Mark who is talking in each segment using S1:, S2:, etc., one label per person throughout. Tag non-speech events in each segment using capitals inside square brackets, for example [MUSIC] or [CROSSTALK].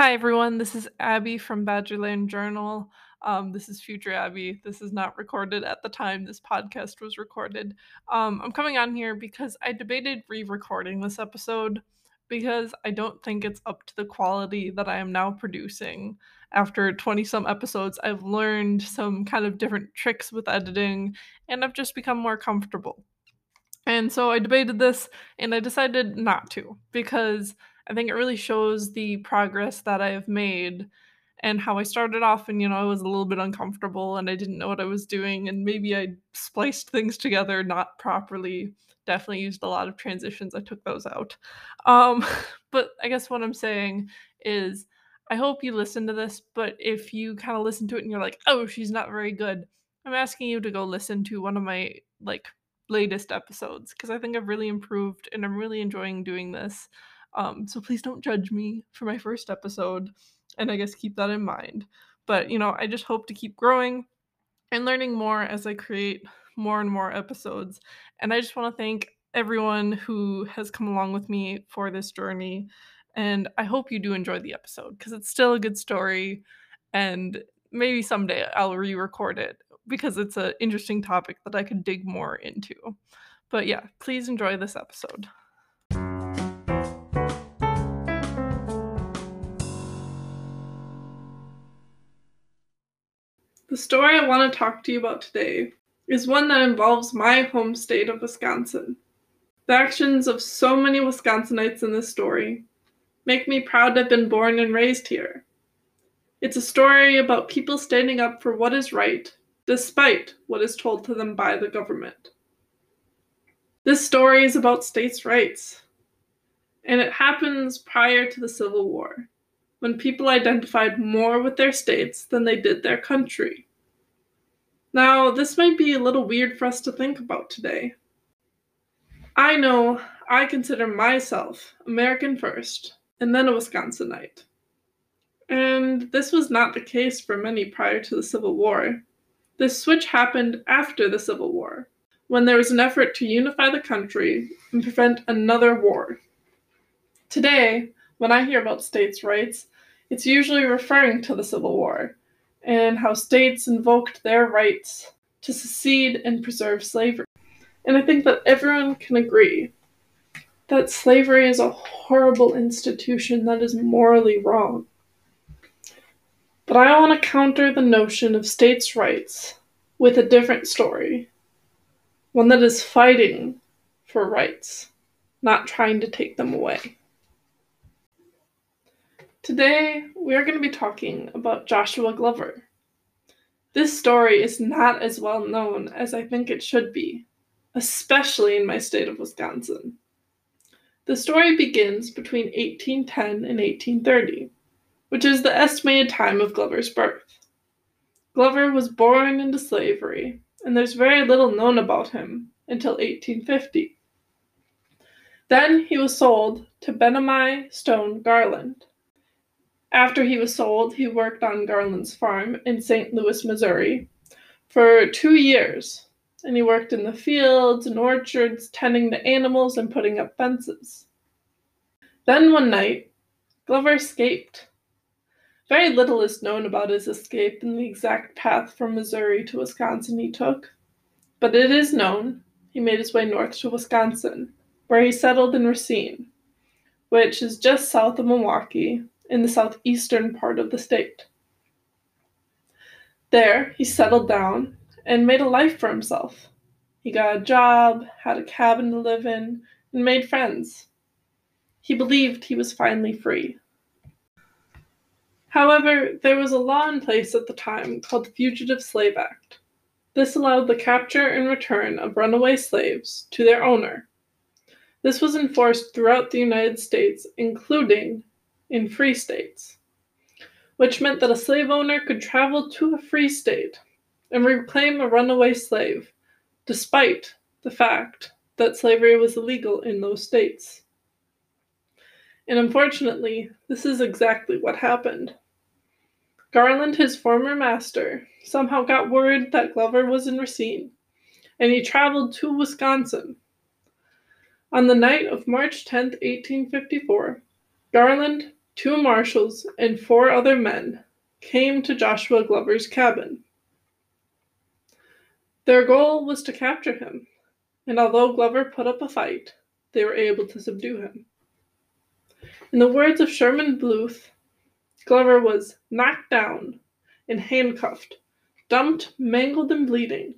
S1: Hi, everyone. This is Abby from Badgerland Journal. Um, this is future Abby. This is not recorded at the time this podcast was recorded. Um, I'm coming on here because I debated re recording this episode because I don't think it's up to the quality that I am now producing. After 20 some episodes, I've learned some kind of different tricks with editing and I've just become more comfortable. And so I debated this and I decided not to because I think it really shows the progress that I have made and how I started off and you know I was a little bit uncomfortable and I didn't know what I was doing and maybe I spliced things together not properly. Definitely used a lot of transitions. I took those out. Um [LAUGHS] but I guess what I'm saying is I hope you listen to this, but if you kind of listen to it and you're like, "Oh, she's not very good." I'm asking you to go listen to one of my like latest episodes because I think I've really improved and I'm really enjoying doing this. Um, so please don't judge me for my first episode, and I guess keep that in mind. But you know, I just hope to keep growing and learning more as I create more and more episodes. And I just want to thank everyone who has come along with me for this journey. And I hope you do enjoy the episode because it's still a good story. And maybe someday I'll re record it because it's an interesting topic that I could dig more into. But yeah, please enjoy this episode. The story I want to talk to you about today is one that involves my home state of Wisconsin. The actions of so many Wisconsinites in this story make me proud to have been born and raised here. It's a story about people standing up for what is right despite what is told to them by the government. This story is about states' rights, and it happens prior to the Civil War, when people identified more with their states than they did their country. Now, this might be a little weird for us to think about today. I know I consider myself American first and then a Wisconsinite. And this was not the case for many prior to the Civil War. This switch happened after the Civil War, when there was an effort to unify the country and prevent another war. Today, when I hear about states' rights, it's usually referring to the Civil War and how states invoked their rights to secede and preserve slavery. And I think that everyone can agree that slavery is a horrible institution that is morally wrong. But I want to counter the notion of states' rights with a different story. One that is fighting for rights, not trying to take them away. Today, we are going to be talking about Joshua Glover. This story is not as well known as I think it should be, especially in my state of Wisconsin. The story begins between 1810 and 1830 which is the estimated time of Glover's birth. Glover was born into slavery, and there's very little known about him until 1850. Then he was sold to Benami Stone Garland. After he was sold, he worked on Garland's farm in St. Louis, Missouri, for two years, and he worked in the fields and orchards, tending the animals and putting up fences. Then one night, Glover escaped very little is known about his escape and the exact path from Missouri to Wisconsin he took, but it is known he made his way north to Wisconsin, where he settled in Racine, which is just south of Milwaukee in the southeastern part of the state. There, he settled down and made a life for himself. He got a job, had a cabin to live in, and made friends. He believed he was finally free. However, there was a law in place at the time called the Fugitive Slave Act. This allowed the capture and return of runaway slaves to their owner. This was enforced throughout the United States, including in free states, which meant that a slave owner could travel to a free state and reclaim a runaway slave, despite the fact that slavery was illegal in those states. And unfortunately, this is exactly what happened. Garland, his former master, somehow got word that Glover was in Racine, and he traveled to Wisconsin. On the night of March 10, 1854, Garland, two marshals, and four other men came to Joshua Glover's cabin. Their goal was to capture him, and although Glover put up a fight, they were able to subdue him. In the words of Sherman Booth, Glover was knocked down and handcuffed, dumped, mangled, and bleeding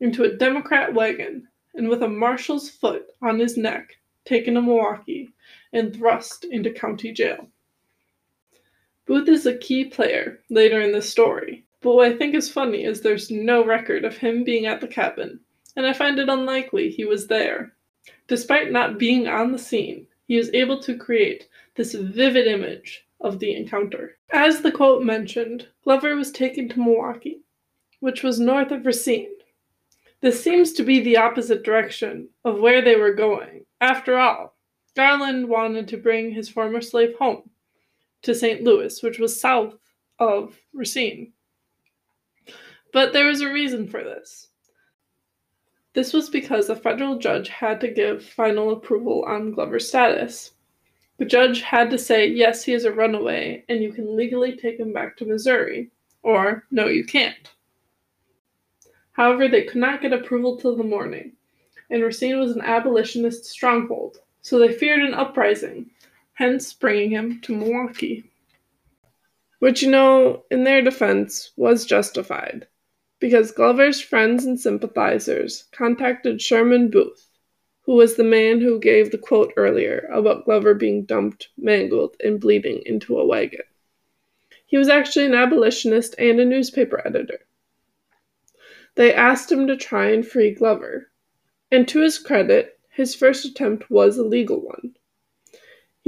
S1: into a Democrat wagon, and with a marshal's foot on his neck, taken to Milwaukee and thrust into county jail. Booth is a key player later in the story, but what I think is funny is there's no record of him being at the cabin, and I find it unlikely he was there. Despite not being on the scene, he is able to create this vivid image of the encounter. As the quote mentioned, Glover was taken to Milwaukee, which was north of Racine. This seems to be the opposite direction of where they were going. After all, Garland wanted to bring his former slave home to St. Louis, which was south of Racine. But there was a reason for this. This was because a federal judge had to give final approval on Glover's status. The judge had to say, yes, he is a runaway, and you can legally take him back to Missouri, or no, you can't. However, they could not get approval till the morning, and Racine was an abolitionist stronghold, so they feared an uprising, hence bringing him to Milwaukee. Which, you know, in their defense, was justified, because Glover's friends and sympathizers contacted Sherman Booth, who was the man who gave the quote earlier about Glover being dumped, mangled, and bleeding into a wagon. He was actually an abolitionist and a newspaper editor. They asked him to try and free Glover, and to his credit, his first attempt was a legal one.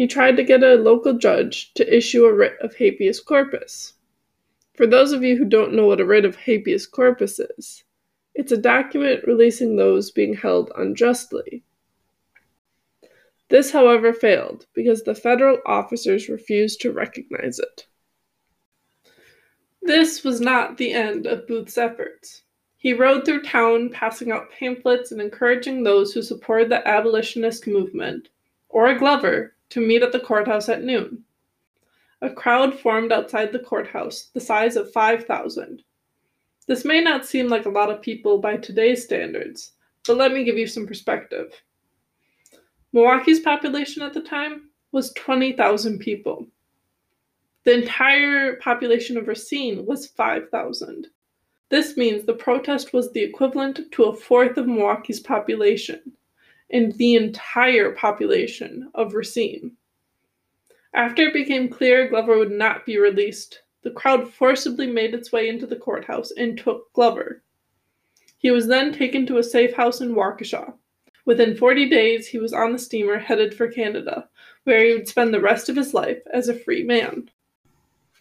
S1: He tried to get a local judge to issue a writ of habeas corpus. For those of you who don't know what a writ of habeas corpus is, it's a document releasing those being held unjustly. This, however, failed because the federal officers refused to recognize it. This was not the end of Booth's efforts. He rode through town passing out pamphlets and encouraging those who supported the abolitionist movement, or a Glover, to meet at the courthouse at noon. A crowd formed outside the courthouse, the size of 5,000. This may not seem like a lot of people by today's standards, but let me give you some perspective. Milwaukee's population at the time was 20,000 people. The entire population of Racine was 5,000. This means the protest was the equivalent to a fourth of Milwaukee's population and the entire population of Racine. After it became clear Glover would not be released, the crowd forcibly made its way into the courthouse and took Glover. He was then taken to a safe house in Waukesha, Within 40 days, he was on the steamer headed for Canada, where he would spend the rest of his life as a free man.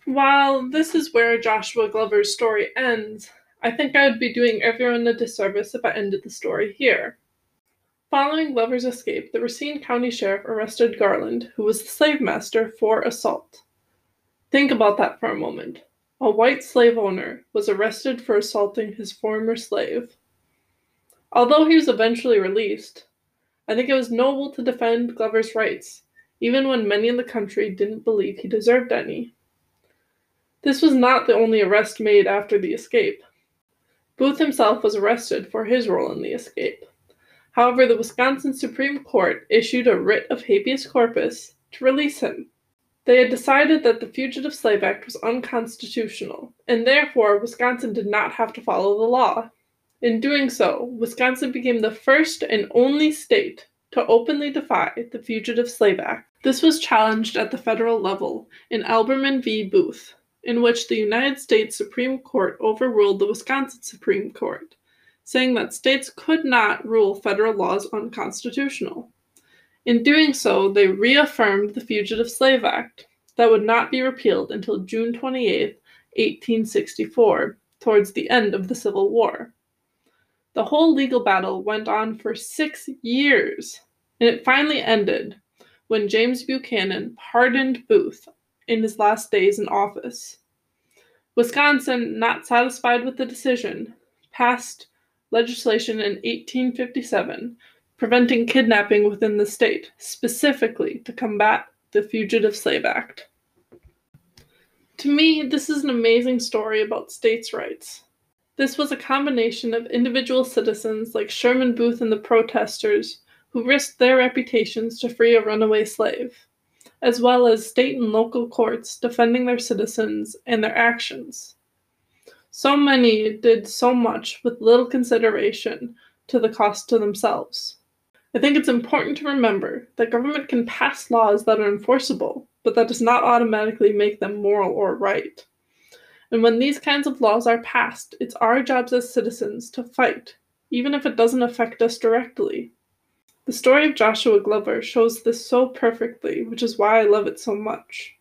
S1: While this is where Joshua Glover's story ends, I think I would be doing everyone a disservice if I ended the story here. Following Glover's escape, the Racine County Sheriff arrested Garland, who was the slave master, for assault. Think about that for a moment. A white slave owner was arrested for assaulting his former slave. Although he was eventually released, I think it was noble to defend Glover's rights, even when many in the country didn't believe he deserved any. This was not the only arrest made after the escape. Booth himself was arrested for his role in the escape. However, the Wisconsin Supreme Court issued a writ of habeas corpus to release him. They had decided that the Fugitive Slave Act was unconstitutional, and therefore Wisconsin did not have to follow the law. In doing so, Wisconsin became the first and only state to openly defy the Fugitive Slave Act. This was challenged at the federal level in Ableman v. Booth, in which the United States Supreme Court overruled the Wisconsin Supreme Court, saying that states could not rule federal laws unconstitutional. In doing so, they reaffirmed the Fugitive Slave Act that would not be repealed until June 28, 1864, towards the end of the Civil War. The whole legal battle went on for six years, and it finally ended when James Buchanan pardoned Booth in his last days in office. Wisconsin, not satisfied with the decision, passed legislation in 1857 preventing kidnapping within the state, specifically to combat the Fugitive Slave Act. To me, this is an amazing story about states' rights. This was a combination of individual citizens like Sherman Booth and the protesters who risked their reputations to free a runaway slave, as well as state and local courts defending their citizens and their actions. So many did so much with little consideration to the cost to themselves. I think it's important to remember that government can pass laws that are enforceable, but that does not automatically make them moral or right. And when these kinds of laws are passed, it's our jobs as citizens to fight, even if it doesn't affect us directly. The story of Joshua Glover shows this so perfectly, which is why I love it so much.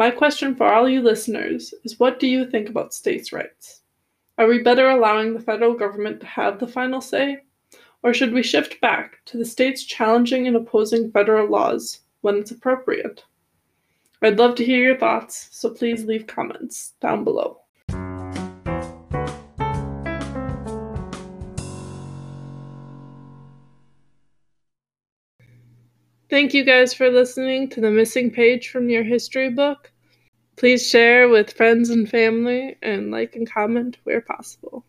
S1: My question for all you listeners is what do you think about states' rights? Are we better allowing the federal government to have the final say? Or should we shift back to the states challenging and opposing federal laws when it's appropriate? I'd love to hear your thoughts, so please leave comments down below. Thank you guys for listening to the missing page from your history book. Please share with friends and family and like and comment where possible.